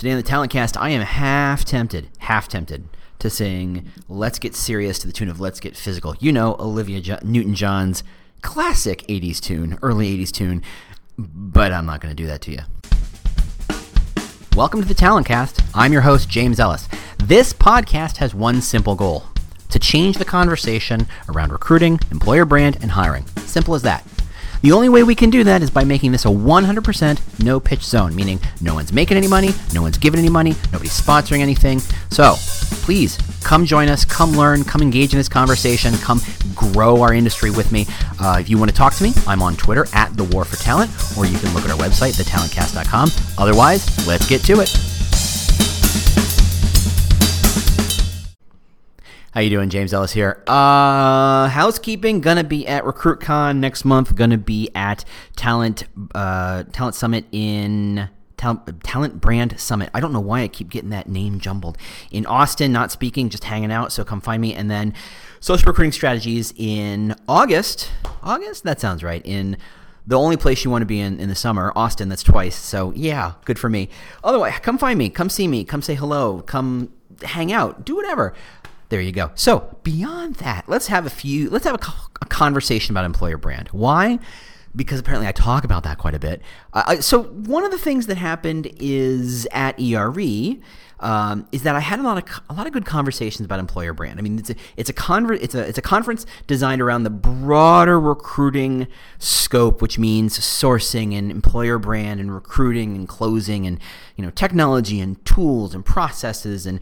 Today on the Talent Cast, I am half tempted, half tempted to sing Let's Get Serious to the tune of Let's Get Physical. You know, Olivia jo- Newton John's classic 80s tune, early 80s tune, but I'm not going to do that to you. Welcome to the Talent Cast. I'm your host, James Ellis. This podcast has one simple goal to change the conversation around recruiting, employer brand, and hiring. Simple as that. The only way we can do that is by making this a 100% no pitch zone, meaning no one's making any money, no one's giving any money, nobody's sponsoring anything. So please come join us, come learn, come engage in this conversation, come grow our industry with me. Uh, if you want to talk to me, I'm on Twitter at The War for Talent, or you can look at our website, thetalentcast.com. Otherwise, let's get to it. How you doing, James Ellis here? Uh, housekeeping gonna be at RecruitCon next month. Gonna be at Talent uh, Talent Summit in Talent, Brand Summit. I don't know why I keep getting that name jumbled. In Austin, not speaking, just hanging out. So come find me. And then social recruiting strategies in August. August? That sounds right. In the only place you want to be in in the summer, Austin. That's twice. So yeah, good for me. Otherwise, come find me. Come see me. Come say hello. Come hang out. Do whatever. There you go. So beyond that, let's have a few. Let's have a, a conversation about employer brand. Why? Because apparently I talk about that quite a bit. Uh, so one of the things that happened is at ERE. Um, is that I had a lot of a lot of good conversations about employer brand. I mean, it's a it's a conver- it's a it's a conference designed around the broader recruiting scope, which means sourcing and employer brand and recruiting and closing and you know technology and tools and processes and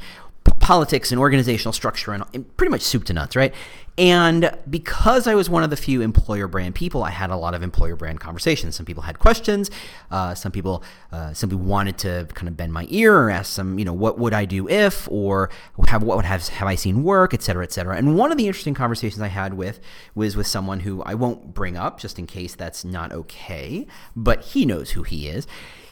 politics and organizational structure and, and, pretty much soup to nuts, right? And because I was one of the few employer brand people, I had a lot of employer brand conversations. Some people had questions. Uh, some people uh, simply wanted to kind of bend my ear or ask some, you know, what would I do if, or have what would have have I seen work, et cetera, et cetera. And one of the interesting conversations I had with was with someone who I won't bring up just in case that's not okay, but he knows who he is.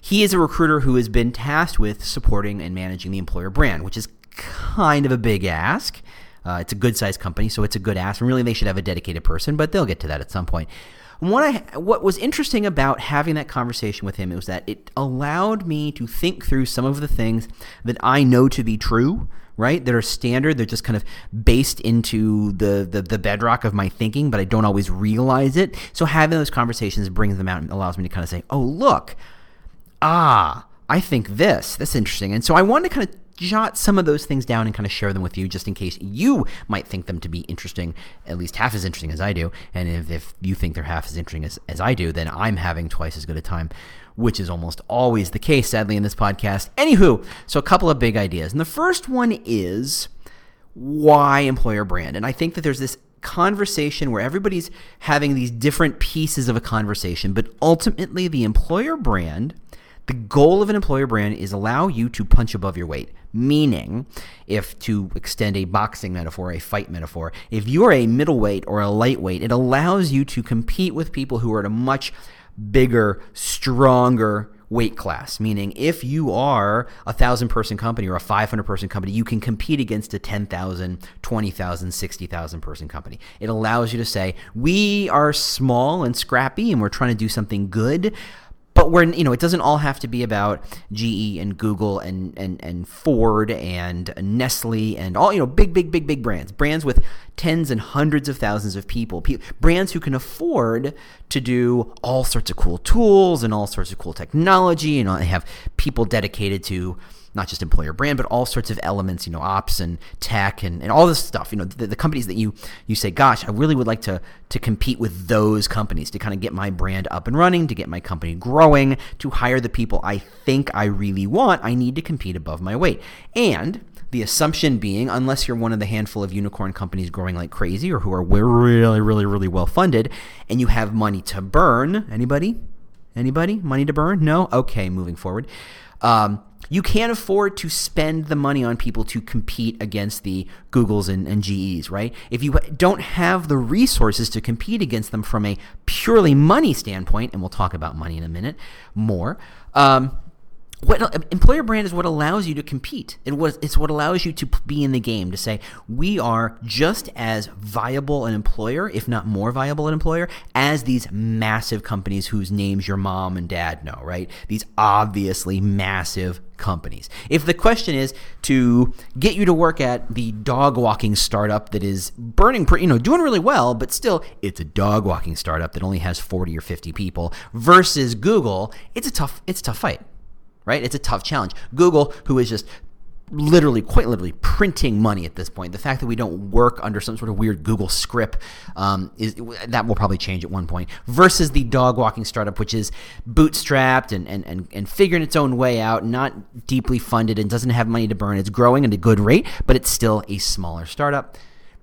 He is a recruiter who has been tasked with supporting and managing the employer brand, which is kind of a big ask. Uh, it's a good sized company, so it's a good ask. And really, they should have a dedicated person, but they'll get to that at some point. what I what was interesting about having that conversation with him was that it allowed me to think through some of the things that I know to be true, right? That are standard. They're just kind of based into the, the the bedrock of my thinking, but I don't always realize it. So having those conversations brings them out and allows me to kind of say, "Oh, look, ah, I think this. That's interesting." And so I wanted to kind of jot some of those things down and kind of share them with you just in case you might think them to be interesting, at least half as interesting as I do. And if, if you think they're half as interesting as, as I do, then I'm having twice as good a time, which is almost always the case, sadly, in this podcast. Anywho, so a couple of big ideas. And the first one is why employer brand? And I think that there's this conversation where everybody's having these different pieces of a conversation, but ultimately the employer brand the goal of an employer brand is allow you to punch above your weight. Meaning, if to extend a boxing metaphor, a fight metaphor, if you're a middleweight or a lightweight, it allows you to compete with people who are at a much bigger, stronger weight class. Meaning, if you are a thousand person company or a 500 person company, you can compete against a 10,000, 20,000, 60,000 person company. It allows you to say, we are small and scrappy and we're trying to do something good but we're you know it doesn't all have to be about GE and Google and and and Ford and Nestle and all you know big big big big brands. Brands with tens and hundreds of thousands of people. Brands who can afford to do all sorts of cool tools and all sorts of cool technology and have people dedicated to not just employer brand, but all sorts of elements, you know, ops and tech and, and all this stuff. You know, the, the companies that you you say, gosh, I really would like to to compete with those companies to kind of get my brand up and running, to get my company growing, to hire the people I think I really want. I need to compete above my weight. And the assumption being, unless you're one of the handful of unicorn companies growing like crazy or who are really, really, really well funded, and you have money to burn, anybody? Anybody? Money to burn? No? Okay, moving forward. Um, you can't afford to spend the money on people to compete against the Googles and, and, GEs, right? If you don't have the resources to compete against them from a purely money standpoint, and we'll talk about money in a minute more, um, what employer brand is what allows you to compete. It was it's what allows you to be in the game to say we are just as viable an employer, if not more viable an employer, as these massive companies whose names your mom and dad know, right? These obviously massive companies. If the question is to get you to work at the dog walking startup that is burning, you know, doing really well, but still it's a dog walking startup that only has 40 or 50 people versus Google, it's a tough it's a tough fight right? It's a tough challenge. Google, who is just literally, quite literally, printing money at this point. The fact that we don't work under some sort of weird Google script um, is that will probably change at one point. Versus the dog walking startup, which is bootstrapped and, and, and, and figuring its own way out, not deeply funded, and doesn't have money to burn. It's growing at a good rate, but it's still a smaller startup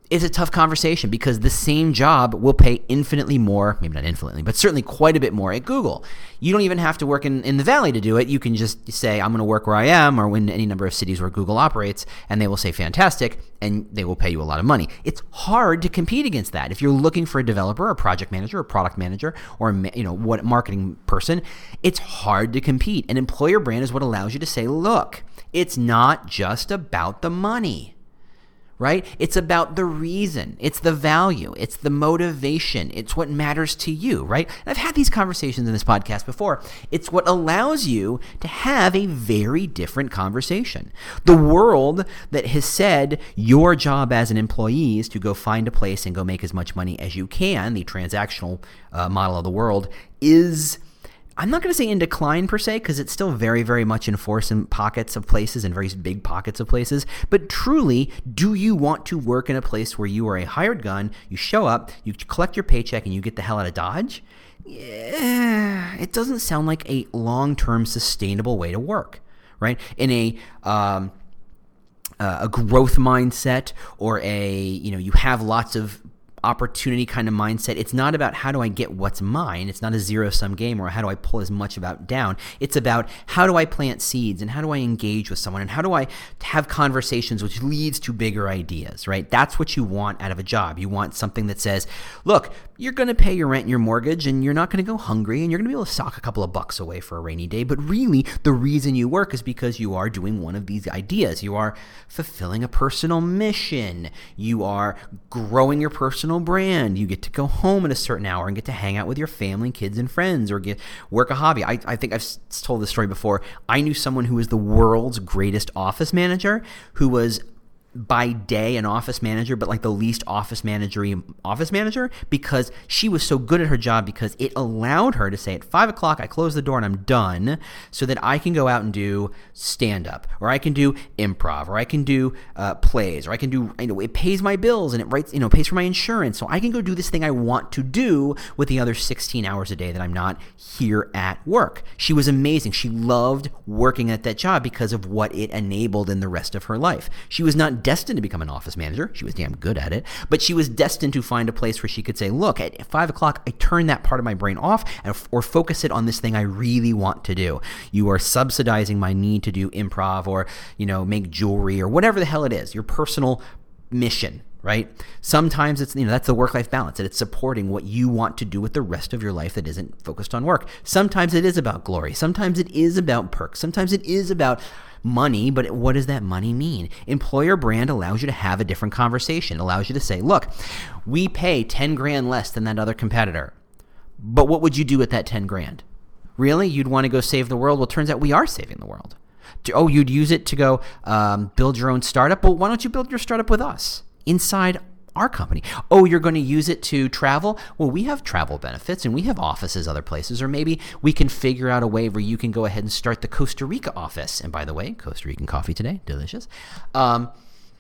is a tough conversation because the same job will pay infinitely more, maybe not infinitely, but certainly quite a bit more at Google. You don't even have to work in, in the valley to do it. You can just say, I'm going to work where I am or in any number of cities where Google operates, and they will say, fantastic, and they will pay you a lot of money. It's hard to compete against that. If you're looking for a developer, a project manager, a product manager, or a, you know what marketing person, it's hard to compete. An employer brand is what allows you to say, look, it's not just about the money right? It's about the reason, it's the value, it's the motivation, it's what matters to you, right? And I've had these conversations in this podcast before. It's what allows you to have a very different conversation. The world that has said your job as an employee is to go find a place and go make as much money as you can, the transactional uh, model of the world, is I'm not going to say in decline per se, because it's still very, very much in force in pockets of places and very big pockets of places. But truly, do you want to work in a place where you are a hired gun, you show up, you collect your paycheck, and you get the hell out of Dodge? Yeah, it doesn't sound like a long term sustainable way to work, right? In a, um, uh, a growth mindset or a you know you have lots of opportunity kind of mindset. It's not about how do I get what's mine. It's not a zero sum game or how do I pull as much about down. It's about how do I plant seeds and how do I engage with someone and how do I have conversations which leads to bigger ideas, right? That's what you want out of a job. You want something that says, look, you're going to pay your rent and your mortgage and you're not going to go hungry and you're going to be able to sock a couple of bucks away for a rainy day. But really, the reason you work is because you are doing one of these ideas. You are fulfilling a personal mission. You are growing your personal personal brand. You get to go home at a certain hour and get to hang out with your family, kids, and friends, or get work a hobby. I, I think I've told this story before. I knew someone who was the world's greatest office manager who was by day an office manager, but like the least office managery office manager because she was so good at her job because it allowed her to say at five o'clock I close the door and I'm done, so that I can go out and do stand up or I can do improv or I can do uh, plays or I can do you know it pays my bills and it writes you know pays for my insurance, so I can go do this thing I want to do with the other 16 hours a day that I'm not here at work. She was amazing. She loved working at that job because of what it enabled in the rest of her life. She was not destined to become an office manager. She was damn good at it, but she was destined to find a place where she could say, look, at five o'clock, I turn that part of my brain off and, or focus it on this thing I really want to do. You are subsidizing my need to do improv or, you know, make jewelry or whatever the hell it is, your personal mission right? Sometimes it's you know that's the work life balance and it's supporting what you want to do with the rest of your life that isn't focused on work. Sometimes it is about glory. Sometimes it is about perks. Sometimes it is about money, but what does that money mean? Employer brand allows you to have a different conversation, allows you to say, look, we pay 10 grand less than that other competitor. But what would you do with that 10 grand? Really? You'd want to go save the world? Well, turns out we are saving the world. Oh, you'd use it to go um, build your own startup? Well, why don't you build your startup with us inside our company. Oh, you're going to use it to travel? Well, we have travel benefits and we have offices other places. Or maybe we can figure out a way where you can go ahead and start the Costa Rica office. And by the way, Costa Rican coffee today, delicious. Um,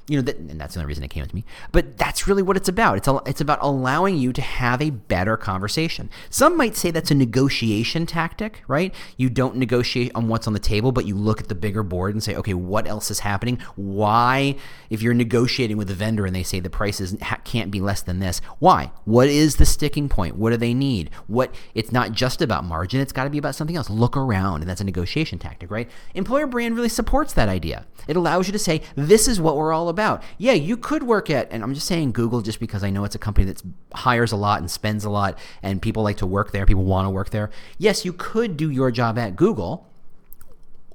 you know, that, and that's the only reason it came to me. But that's really what it's about. It's a, it's about allowing you to have a better conversation. Some might say that's a negotiation tactic, right? You don't negotiate on what's on the table, but you look at the bigger board and say, okay, what else is happening? Why, if you're negotiating with a vendor and they say the prices can't be less than this, why? What is the sticking point? What do they need? What? It's not just about margin. It's got to be about something else. Look around, and that's a negotiation tactic, right? Employer brand really supports that idea. It allows you to say, this is what we're all about. Yeah, you could work at, and I'm just saying Google just because I know it's a company that hires a lot and spends a lot, and people like to work there. People want to work there. Yes, you could do your job at Google,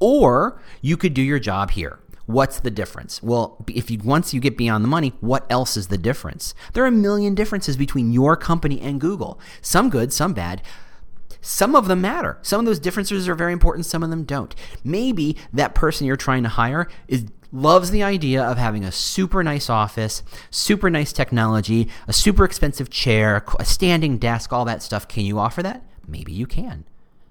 Or you could do your job here. What's the difference? Well, if you once you get beyond the money, what else is the difference? There are a million differences between your company and Google. Some good, some bad. Some of them matter. Some of those differences are very important, some of them don't. Maybe that person you're trying to hire is loves the idea of having a super nice office, super nice technology, a super expensive chair, a standing desk, all that stuff. Can you offer that? Maybe you can.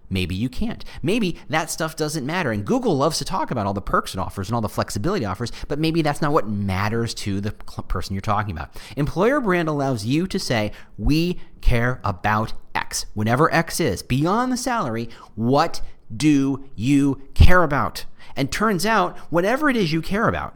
Maybe you can't. Maybe that stuff doesn't matter. And Google loves to talk about all the perks it offers and all the flexibility it offers, but maybe that's not what matters to the person you're talking about. Employer brand allows you to say, we care about X. Whenever X is beyond the salary, what do you care about? And turns out, whatever it is you care about,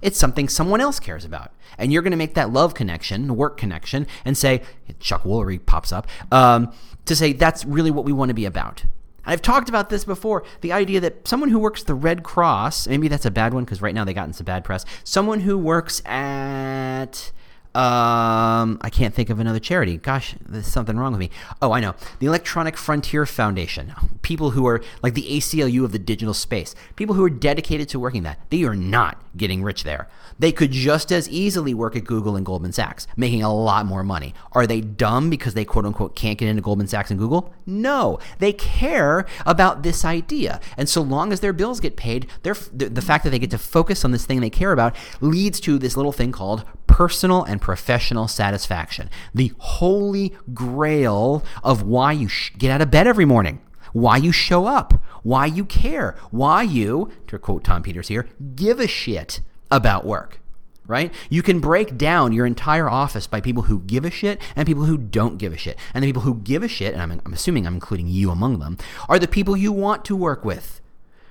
it's something someone else cares about. And you're going to make that love connection, work connection, and say, Chuck Woolery pops up, um, to say that's really what we want to be about. I've talked about this before the idea that someone who works the Red Cross, maybe that's a bad one because right now they got in some bad press, someone who works at um, I can't think of another charity. Gosh, there's something wrong with me. Oh, I know. The Electronic Frontier Foundation. People who are like the ACLU of the digital space. People who are dedicated to working that. They are not getting rich there. They could just as easily work at Google and Goldman Sachs, making a lot more money. Are they dumb because they quote unquote can't get into Goldman Sachs and Google? No. They care about this idea. And so long as their bills get paid, the fact that they get to focus on this thing they care about leads to this little thing called personal and professional satisfaction. The holy grail of why you sh- get out of bed every morning why you show up, why you care, why you, to quote Tom Peters here, give a shit about work, right? You can break down your entire office by people who give a shit and people who don't give a shit. And the people who give a shit, and I'm, I'm assuming I'm including you among them, are the people you want to work with.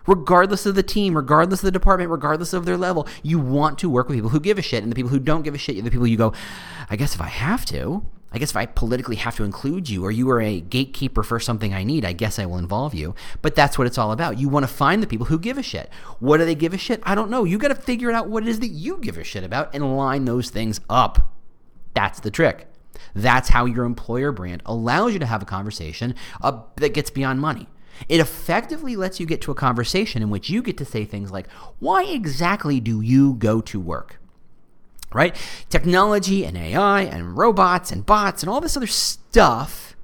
Regardless of the team, regardless of the department, regardless of their level, you want to work with people who give a shit. And the people who don't give a shit the people you go, I guess if I have to, I guess if I politically have to include you or you are a gatekeeper for something I need, I guess I will involve you. But that's what it's all about. You want to find the people who give a shit. What do they give a shit? I don't know. You got to figure out what it is that you give a shit about and line those things up. That's the trick. That's how your employer brand allows you to have a conversation uh, that gets beyond money. It effectively lets you get to a conversation in which you get to say things like, Why exactly do you go to work? right? Technology and AI and robots and bots and all this other stuff,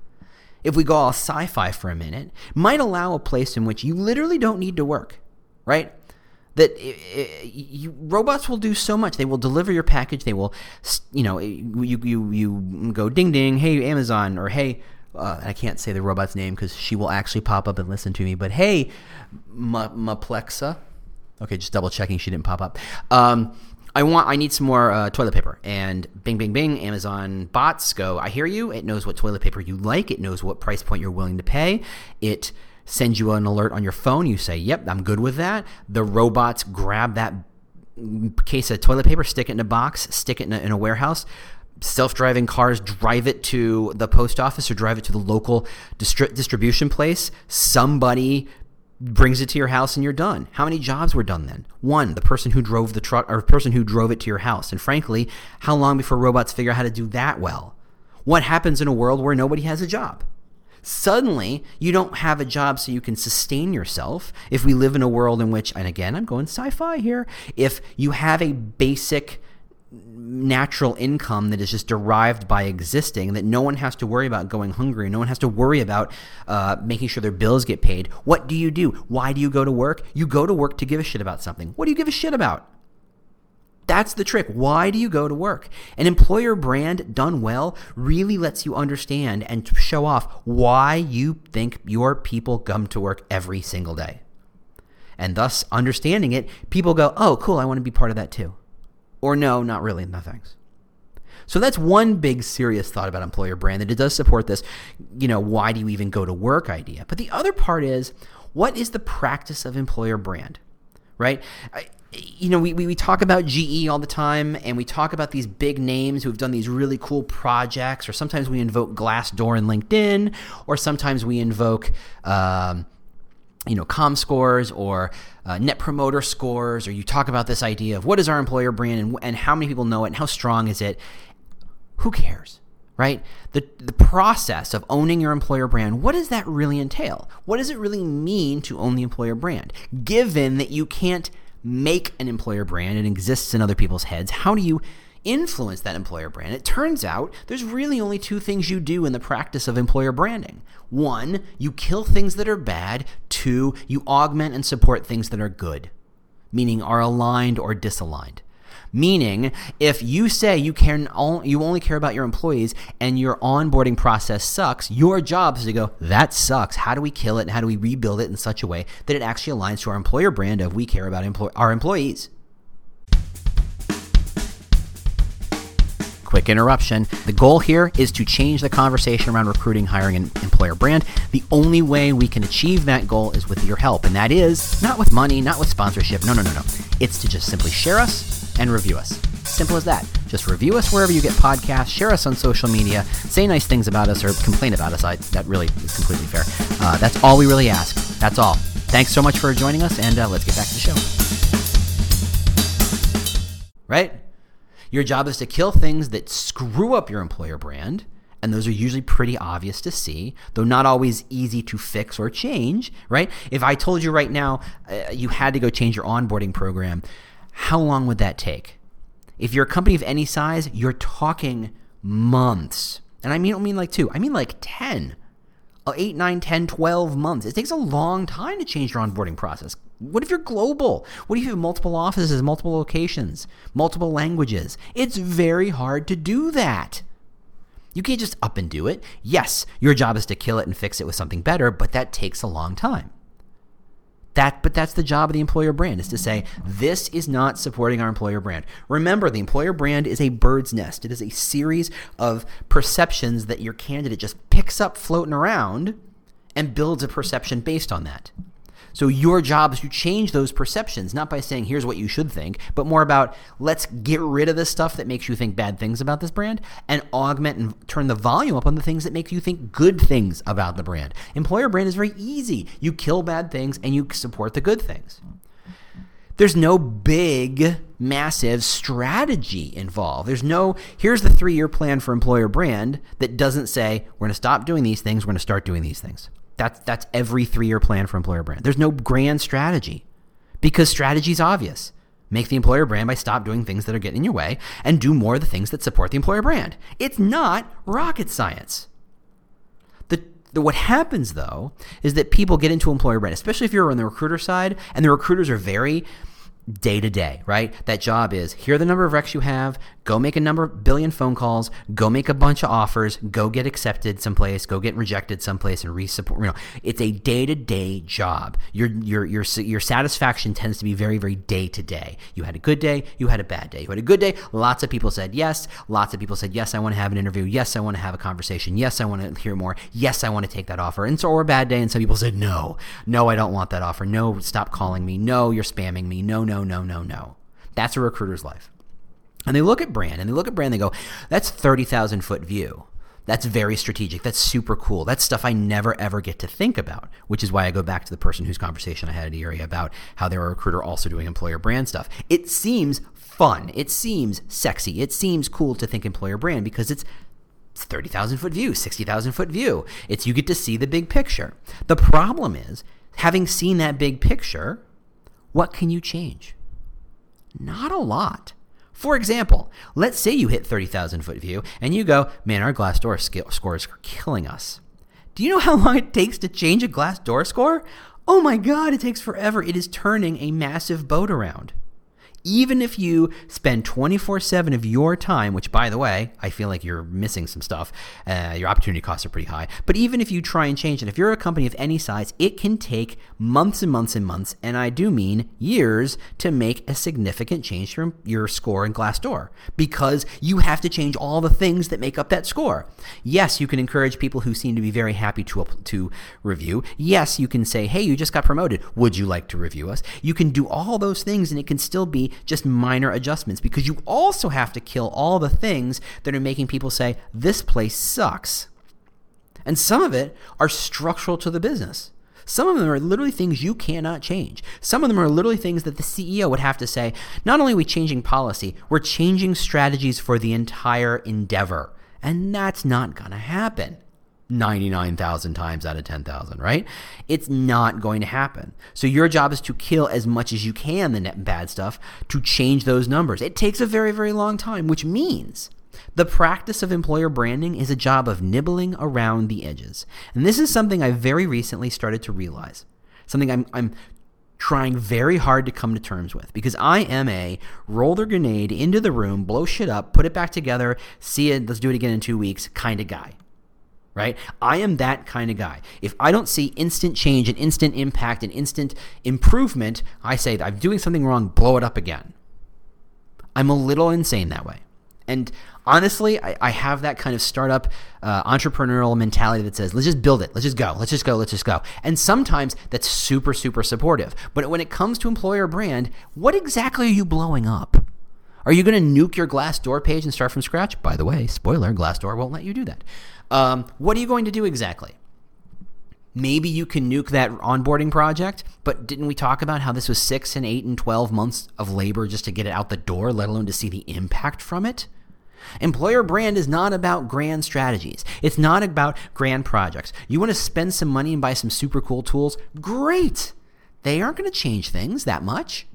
if we go all sci fi for a minute, might allow a place in which you literally don't need to work, right? That it, it, you, robots will do so much. They will deliver your package. They will, you know, you, you, you go ding ding, hey, Amazon, or hey, uh, I can't say the robot's name because she will actually pop up and listen to me. But hey, Maplexa. Okay, just double checking she didn't pop up. Um, I want I need some more uh, toilet paper and bing bing bing Amazon bots go I hear you it knows what toilet paper you like it knows what price point you're willing to pay it sends you an alert on your phone you say yep I'm good with that the robots grab that case of toilet paper stick it in a box stick it in a, in a warehouse self-driving cars drive it to the post office or drive it to the local distri- distribution place somebody brings it to your house and you're done. How many jobs were done then? One, the person who drove the truck or the person who drove it to your house. And frankly, how long before robots figure out how to do that well? What happens in a world where nobody has a job? Suddenly, you don't have a job so you can sustain yourself. If we live in a world in which, and again, I'm going sci fi here, if you have a basic natural income that is just derived by existing that no one has to worry about going hungry no one has to worry about uh, making sure their bills get paid what do you do why do you go to work you go to work to give a shit about something what do you give a shit about that's the trick. Why do you go to work? An employer brand done well really lets you understand and show off why you think your people come to work every single day. And thus, understanding it, people go, oh, cool, I want to be part of that too. Or no, not really, no thanks. So that's one big serious thought about employer brand that it does support this, you know, why do you even go to work idea. But the other part is, what is the practice of employer brand, right? I, you know, we, we, we talk about GE all the time, and we talk about these big names who have done these really cool projects, or sometimes we invoke Glassdoor and LinkedIn, or sometimes we invoke, um, you know, com scores or uh, Net Promoter Scores, or you talk about this idea of what is our employer brand and, and how many people know it and how strong is it. Who cares? right? The, the process of owning your employer brand, what does that really entail? What does it really mean to own the employer brand? Given that you can't make an employer brand, it exists in other people's heads, how do you influence that employer brand? It turns out there's really only two things you do in the practice of employer branding. One, you kill things that are bad. Two, you augment and support things that are good, meaning are aligned or disaligned. Meaning, if you say you can you only care about your employees and your onboarding process sucks, your job is to go, that sucks. How do we kill it and how do we rebuild it in such a way that it actually aligns to our employer brand of we care about employ- our employees? Quick interruption. The goal here is to change the conversation around recruiting, hiring, and employer brand. The only way we can achieve that goal is with your help, and that is not with money, not with sponsorship. No, no, no, no. It's to just simply share us and review us. Simple as that. Just review us wherever you get podcasts, share us on social media, say nice things about us or complain about us. I, that really is completely fair. Uh, that's all we really ask. That's all. Thanks so much for joining us, and uh, let's get back to the show. Right? Your job is to kill things that screw up your employer brand, and those are usually pretty obvious to see, though not always easy to fix or change, right? If I told you right now uh, you had to go change your onboarding program, how long would that take? If you're a company of any size, you're talking months. And I mean, I don't mean like two, I mean like 10, uh, Uh, 8, 9, 10, 12 months. It takes a long time to change your onboarding process. What if you're global? What if you have multiple offices, multiple locations, multiple languages? It's very hard to do that. You can't just up and do it. Yes, your job is to kill it and fix it with something better, but that takes a long time. That, but that's the job of the employer brand is to say this is not supporting our employer brand. Remember, the employer brand is a bird's nest. It is a series of perceptions that your candidate just picks up floating around and builds a perception based on that. So your job is to change those perceptions, not by saying, here's what you should think, but more about let's get rid of the stuff that makes you think bad things about this brand and augment and turn the volume up on the things that make you think good things about the brand. Employer brand is very easy. You kill bad things and you support the good things. There's no big, massive strategy involved. There's no, here's the three year plan for employer brand that doesn't say, we're going to stop doing these things, we're going to start doing these things. That's that's every three year plan for employer brand. There's no grand strategy because strategy is obvious. Make the employer brand by stop doing things that are getting in your way and do more of the things that support the employer brand. It's not rocket science. The, the what happens though is that people get into employer brand, especially if you're on the recruiter side, and the recruiters are very day to day, right? That job is here are the number of recs you have, go make a number of billion phone calls, go make a bunch of offers, go get accepted someplace, go get rejected someplace and resupport, you know, it's a day-to-day job. Your your your your satisfaction tends to be very very day to day. You had a good day, you had a bad day. You had a good day, lots of people said yes, lots of people said yes, I want to have an interview. Yes, I want to have a conversation. Yes, I want to hear more. Yes, I want to take that offer. And so or a bad day and some people said no. No, I don't want that offer. No, stop calling me. No, you're spamming me. No, no, no, no, no. That's a recruiter's life. And they look at brand and they look at brand and they go, that's 30,000 foot view. That's very strategic. That's super cool. That's stuff I never ever get to think about, which is why I go back to the person whose conversation I had at ERE about how they're a recruiter also doing employer brand stuff. It seems fun. It seems sexy. It seems cool to think employer brand because it's 30,000 foot view, 60,000 foot view. It's you get to see the big picture. The problem is, having seen that big picture, what can you change? Not a lot. For example, let's say you hit 30,000 foot view and you go, man, our glass Glassdoor scores are killing us. Do you know how long it takes to change a Glassdoor score? Oh my God, it takes forever. It is turning a massive boat around even if you spend 24 7 of your time, which by the way, I feel like you're missing some stuff, uh, your opportunity costs are pretty high. But even if you try and change it, if you're a company of any size, it can take months and months and months, and I do mean years, to make a significant change from your score in Glassdoor because you have to change all the things that make up that score. Yes, you can encourage people who seem to be very happy to, to review. Yes, you can say, hey, you just got promoted. Would you like to review us? You can do all those things, and it can still be just minor adjustments because you also have to kill all the things that are making people say, this place sucks. And some of it are structural to the business. Some of them are literally things you cannot change. Some of them are literally things that the CEO would have to say, not only are we changing policy, we're changing strategies for the entire endeavor. And that's not going to happen. 99,000 times out of 10,000, right? It's not going to happen. So your job is to kill as much as you can the bad stuff to change those numbers. It takes a very, very long time, which means the practice of employer branding is a job of nibbling around the edges. And this is something I very recently started to realize. Something I'm, I'm trying very hard to come to terms with because I am a roll the grenade into the room, blow shit up, put it back together, see it, let's do it again in two weeks kind of guy right? I am that kind of guy. If I don't see instant change and instant impact and instant improvement, I say I'm doing something wrong, blow it up again. I'm a little insane that way. And honestly, I, I have that kind of startup uh, entrepreneurial mentality that says, let's just build it. Let's just go. Let's just go. Let's just go. And sometimes that's super, super supportive. But when it comes to employer brand, what exactly are you blowing up? Are you going to nuke your Glassdoor page and start from scratch? By the way, spoiler, Glassdoor won't let you do that. Um, what are you going to do exactly? Maybe you can nuke that onboarding project, but didn't we talk about how this was six and eight and 12 months of labor just to get it out the door, let alone to see the impact from it? Employer brand is not about grand strategies. It's not about grand projects. You want to spend some money and buy some super cool tools? Great. They aren't going to change things that much.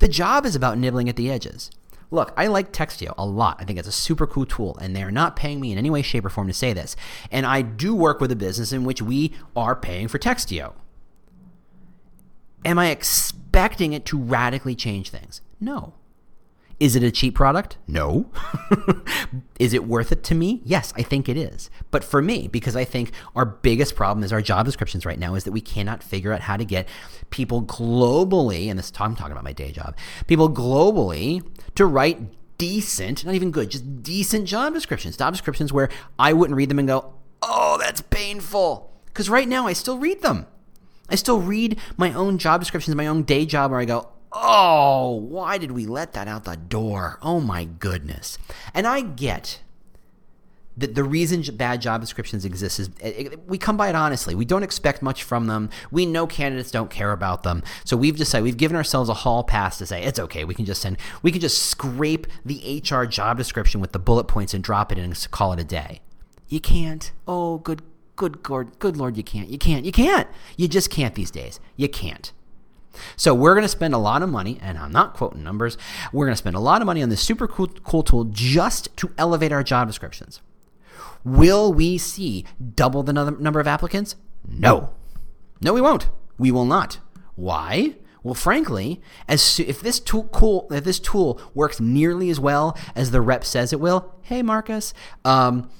The job is about nibbling at the edges. Look, I like Textio a lot. I think it's a super cool tool, and they are not paying me in any way, shape, or form to say this. And I do work with a business in which we are paying for Textio. Am I expecting it to radically change things? No. Is it a cheap product? No. is it worth it to me? Yes, I think it is. But for me, because I think our biggest problem is our job descriptions right now is that we cannot figure out how to get people globally, and this I'm talking about my day job, people globally to write decent, not even good, just decent job descriptions. Job descriptions where I wouldn't read them and go, oh, that's painful. Because right now I still read them. I still read my own job descriptions, my own day job, where I go, Oh, why did we let that out the door? Oh my goodness. And I get that the reason bad job descriptions exist is we come by it honestly. We don't expect much from them. We know candidates don't care about them. So we've decided we've given ourselves a hall pass to say it's okay. We can just send we can just scrape the HR job description with the bullet points and drop it in and call it a day. You can't. Oh, good good lord, good lord, you can't. You can't. You can't. You just can't these days. You can't. So we're going to spend a lot of money, and I'm not quoting numbers. We're going to spend a lot of money on this super cool, cool tool just to elevate our job descriptions. Will we see double the number of applicants? No. No, we won't. We will not. Why? Well, frankly, as if this tool cool, if this tool works nearly as well as the rep says it will, hey Marcus, um,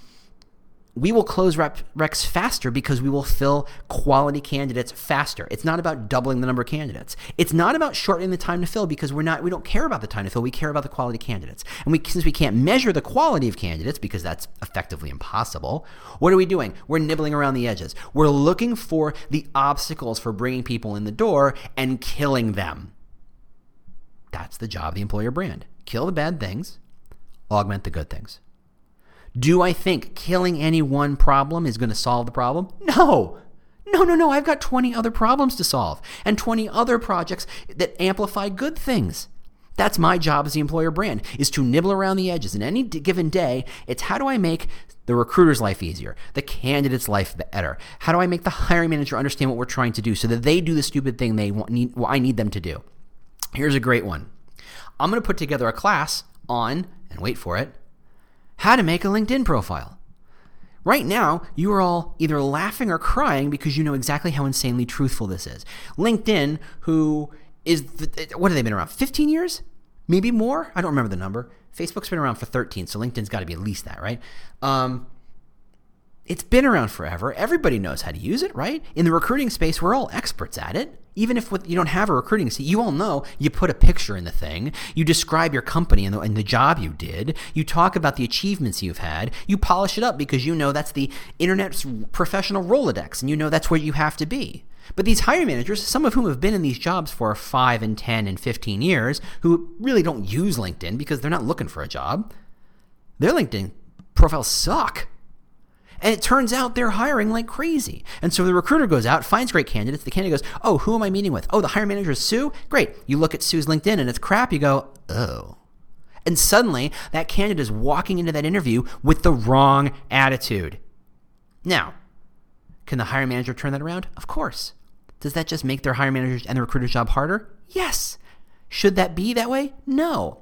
we will close rep, recs faster because we will fill quality candidates faster. It's not about doubling the number of candidates. It's not about shortening the time to fill because we're not we don't care about the time to fill. We care about the quality candidates. And we since we can't measure the quality of candidates because that's effectively impossible, what are we doing? We're nibbling around the edges. We're looking for the obstacles for bringing people in the door and killing them. That's the job of the employer brand. Kill the bad things, augment the good things. Do I think killing any one problem is going to solve the problem? No. No, no, no. I've got 20 other problems to solve and 20 other projects that amplify good things. That's my job as the employer brand is to nibble around the edges. In any given day, it's how do I make the recruiter's life easier, the candidate's life better? How do I make the hiring manager understand what we're trying to do so that they do the stupid thing they want, need, well, I need them to do? Here's a great one. I'm going to put together a class on, and wait for it, how to make a LinkedIn profile. Right now, you are all either laughing or crying because you know exactly how insanely truthful this is. LinkedIn, who is, what have they been around? 15 years? Maybe more? I don't remember the number. Facebook's been around for 13, so LinkedIn's got to be at least that, right? Um, it's been around forever. Everybody knows how to use it, right? In the recruiting space, we're all experts at it. Even if you don't have a recruiting seat, you all know you put a picture in the thing, you describe your company and the, and the job you did, you talk about the achievements you've had, you polish it up because you know that's the internet's professional Rolodex and you know that's where you have to be. But these hiring managers, some of whom have been in these jobs for 5 and 10 and 15 years, who really don't use LinkedIn because they're not looking for a job, their LinkedIn profiles suck. And it turns out they're hiring like crazy. And so the recruiter goes out, finds great candidates. The candidate goes, Oh, who am I meeting with? Oh, the hiring manager is Sue? Great. You look at Sue's LinkedIn and it's crap. You go, Oh. And suddenly, that candidate is walking into that interview with the wrong attitude. Now, can the hiring manager turn that around? Of course. Does that just make their hiring managers and the recruiter's job harder? Yes. Should that be that way? No.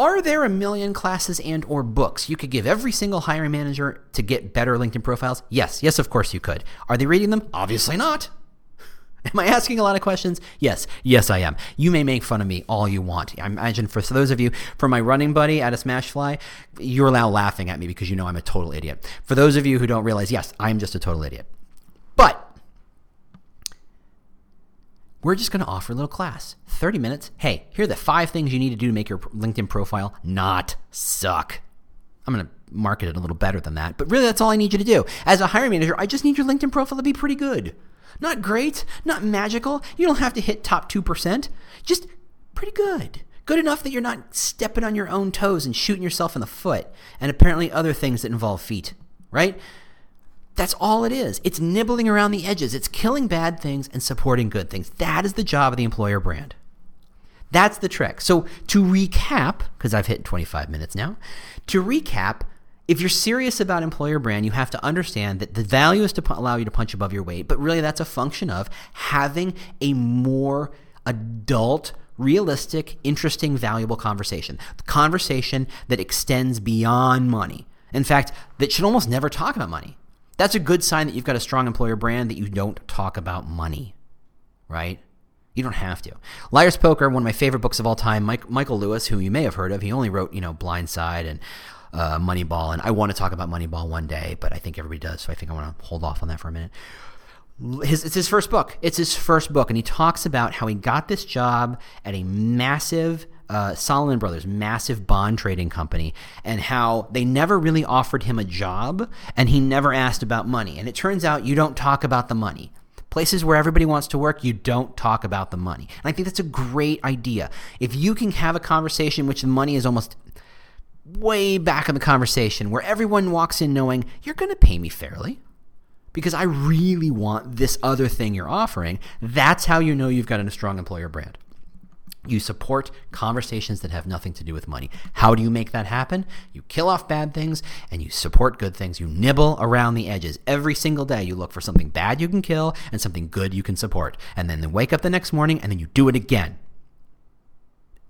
Are there a million classes and or books you could give every single hiring manager to get better LinkedIn profiles? Yes. Yes, of course you could. Are they reading them? Obviously not. Am I asking a lot of questions? Yes. Yes, I am. You may make fun of me all you want. I imagine for those of you, for my running buddy at a Smashfly, you're now laughing at me because you know I'm a total idiot. For those of you who don't realize, yes, I'm just a total idiot. But we're just going to offer a little class 30 minutes. Hey, here are the five things you need to do to make your LinkedIn profile not suck. I'm going to market it a little better than that, but really that's all I need you to do. As a hiring manager, I just need your LinkedIn profile to be pretty good. Not great, not magical. You don't have to hit top 2%, just pretty good. Good enough that you're not stepping on your own toes and shooting yourself in the foot, and apparently other things that involve feet, right? That's all it is. It's nibbling around the edges. It's killing bad things and supporting good things. That is the job of the employer brand. That's the trick. So, to recap, because I've hit 25 minutes now, to recap, if you're serious about employer brand, you have to understand that the value is to allow you to punch above your weight, but really that's a function of having a more adult, realistic, interesting, valuable conversation. The conversation that extends beyond money. In fact, that should almost never talk about money. That's a good sign that you've got a strong employer brand that you don't talk about money, right? You don't have to. Liar's Poker, one of my favorite books of all time. Mike, Michael Lewis, who you may have heard of, he only wrote, you know, Blindside and uh, Moneyball, and I want to talk about Moneyball one day, but I think everybody does, so I think I want to hold off on that for a minute. His, it's his first book. It's his first book, and he talks about how he got this job at a massive uh, Salomon Brothers, massive bond trading company, and how they never really offered him a job and he never asked about money. And it turns out you don't talk about the money. Places where everybody wants to work, you don't talk about the money. And I think that's a great idea. If you can have a conversation which the money is almost way back in the conversation, where everyone walks in knowing you're going to pay me fairly because I really want this other thing you're offering, that's how you know you've got a strong employer brand. You support conversations that have nothing to do with money. How do you make that happen? You kill off bad things and you support good things. You nibble around the edges. Every single day, you look for something bad you can kill and something good you can support. And then wake up the next morning and then you do it again,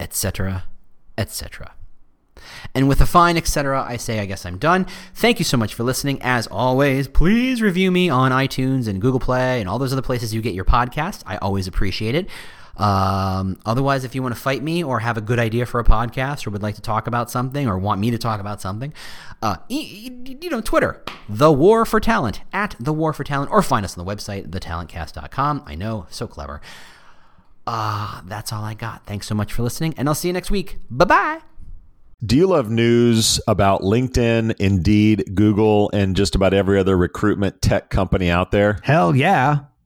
etc., etc. And with a fine etc., I say, I guess I'm done. Thank you so much for listening. As always, please review me on iTunes and Google Play and all those other places you get your podcast. I always appreciate it. Um, otherwise, if you want to fight me or have a good idea for a podcast or would like to talk about something or want me to talk about something, uh, you know, Twitter, The War for Talent, at The War for Talent, or find us on the website, thetalentcast.com. I know, so clever. Uh, that's all I got. Thanks so much for listening, and I'll see you next week. Bye bye. Do you love news about LinkedIn, Indeed, Google, and just about every other recruitment tech company out there? Hell yeah.